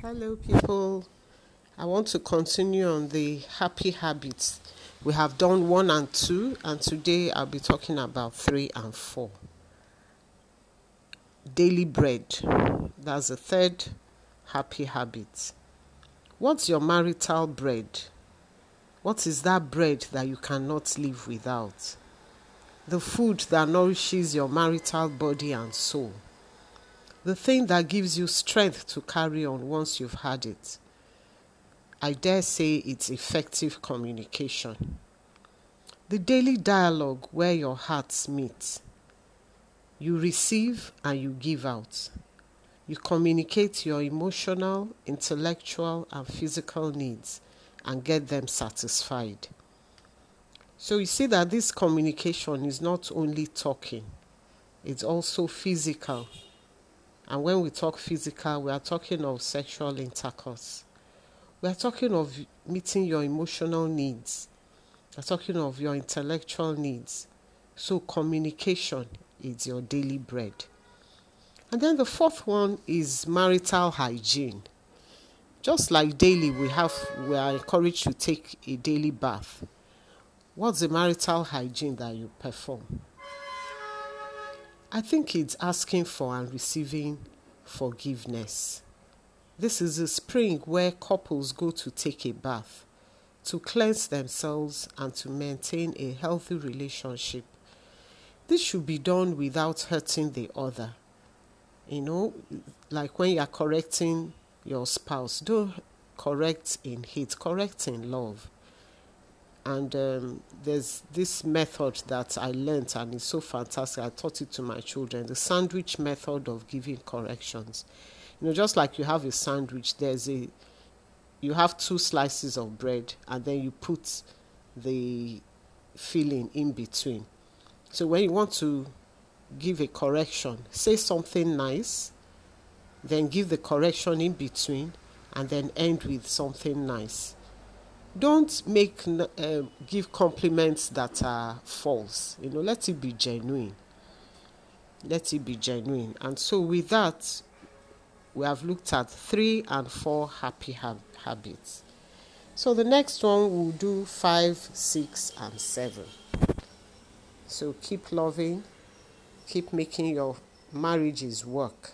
Hello, people. I want to continue on the happy habits. We have done one and two, and today I'll be talking about three and four. Daily bread. That's the third happy habit. What's your marital bread? What is that bread that you cannot live without? The food that nourishes your marital body and soul the thing that gives you strength to carry on once you've had it. I dare say it's effective communication. The daily dialogue where your hearts meet. You receive and you give out. You communicate your emotional, intellectual, and physical needs and get them satisfied. So you see that this communication is not only talking, it's also physical and when we talk physical, we are talking of sexual intercourse. We are talking of meeting your emotional needs. We are talking of your intellectual needs. So, communication is your daily bread. And then the fourth one is marital hygiene. Just like daily, we have we are encouraged to take a daily bath. What's the marital hygiene that you perform? I think it's asking for and receiving forgiveness. This is a spring where couples go to take a bath, to cleanse themselves, and to maintain a healthy relationship. This should be done without hurting the other. You know, like when you are correcting your spouse, don't correct in hate, correct in love and um, there's this method that I learned and it's so fantastic. I taught it to my children the sandwich method of giving corrections. You know, just like you have a sandwich, there's a you have two slices of bread and then you put the filling in between. So when you want to give a correction, say something nice, then give the correction in between, and then end with something nice don't make uh, give compliments that are false you know let it be genuine. Let it be genuine. And so with that we have looked at three and four happy hab- habits. So the next one we'll do five six and seven. So keep loving keep making your marriages work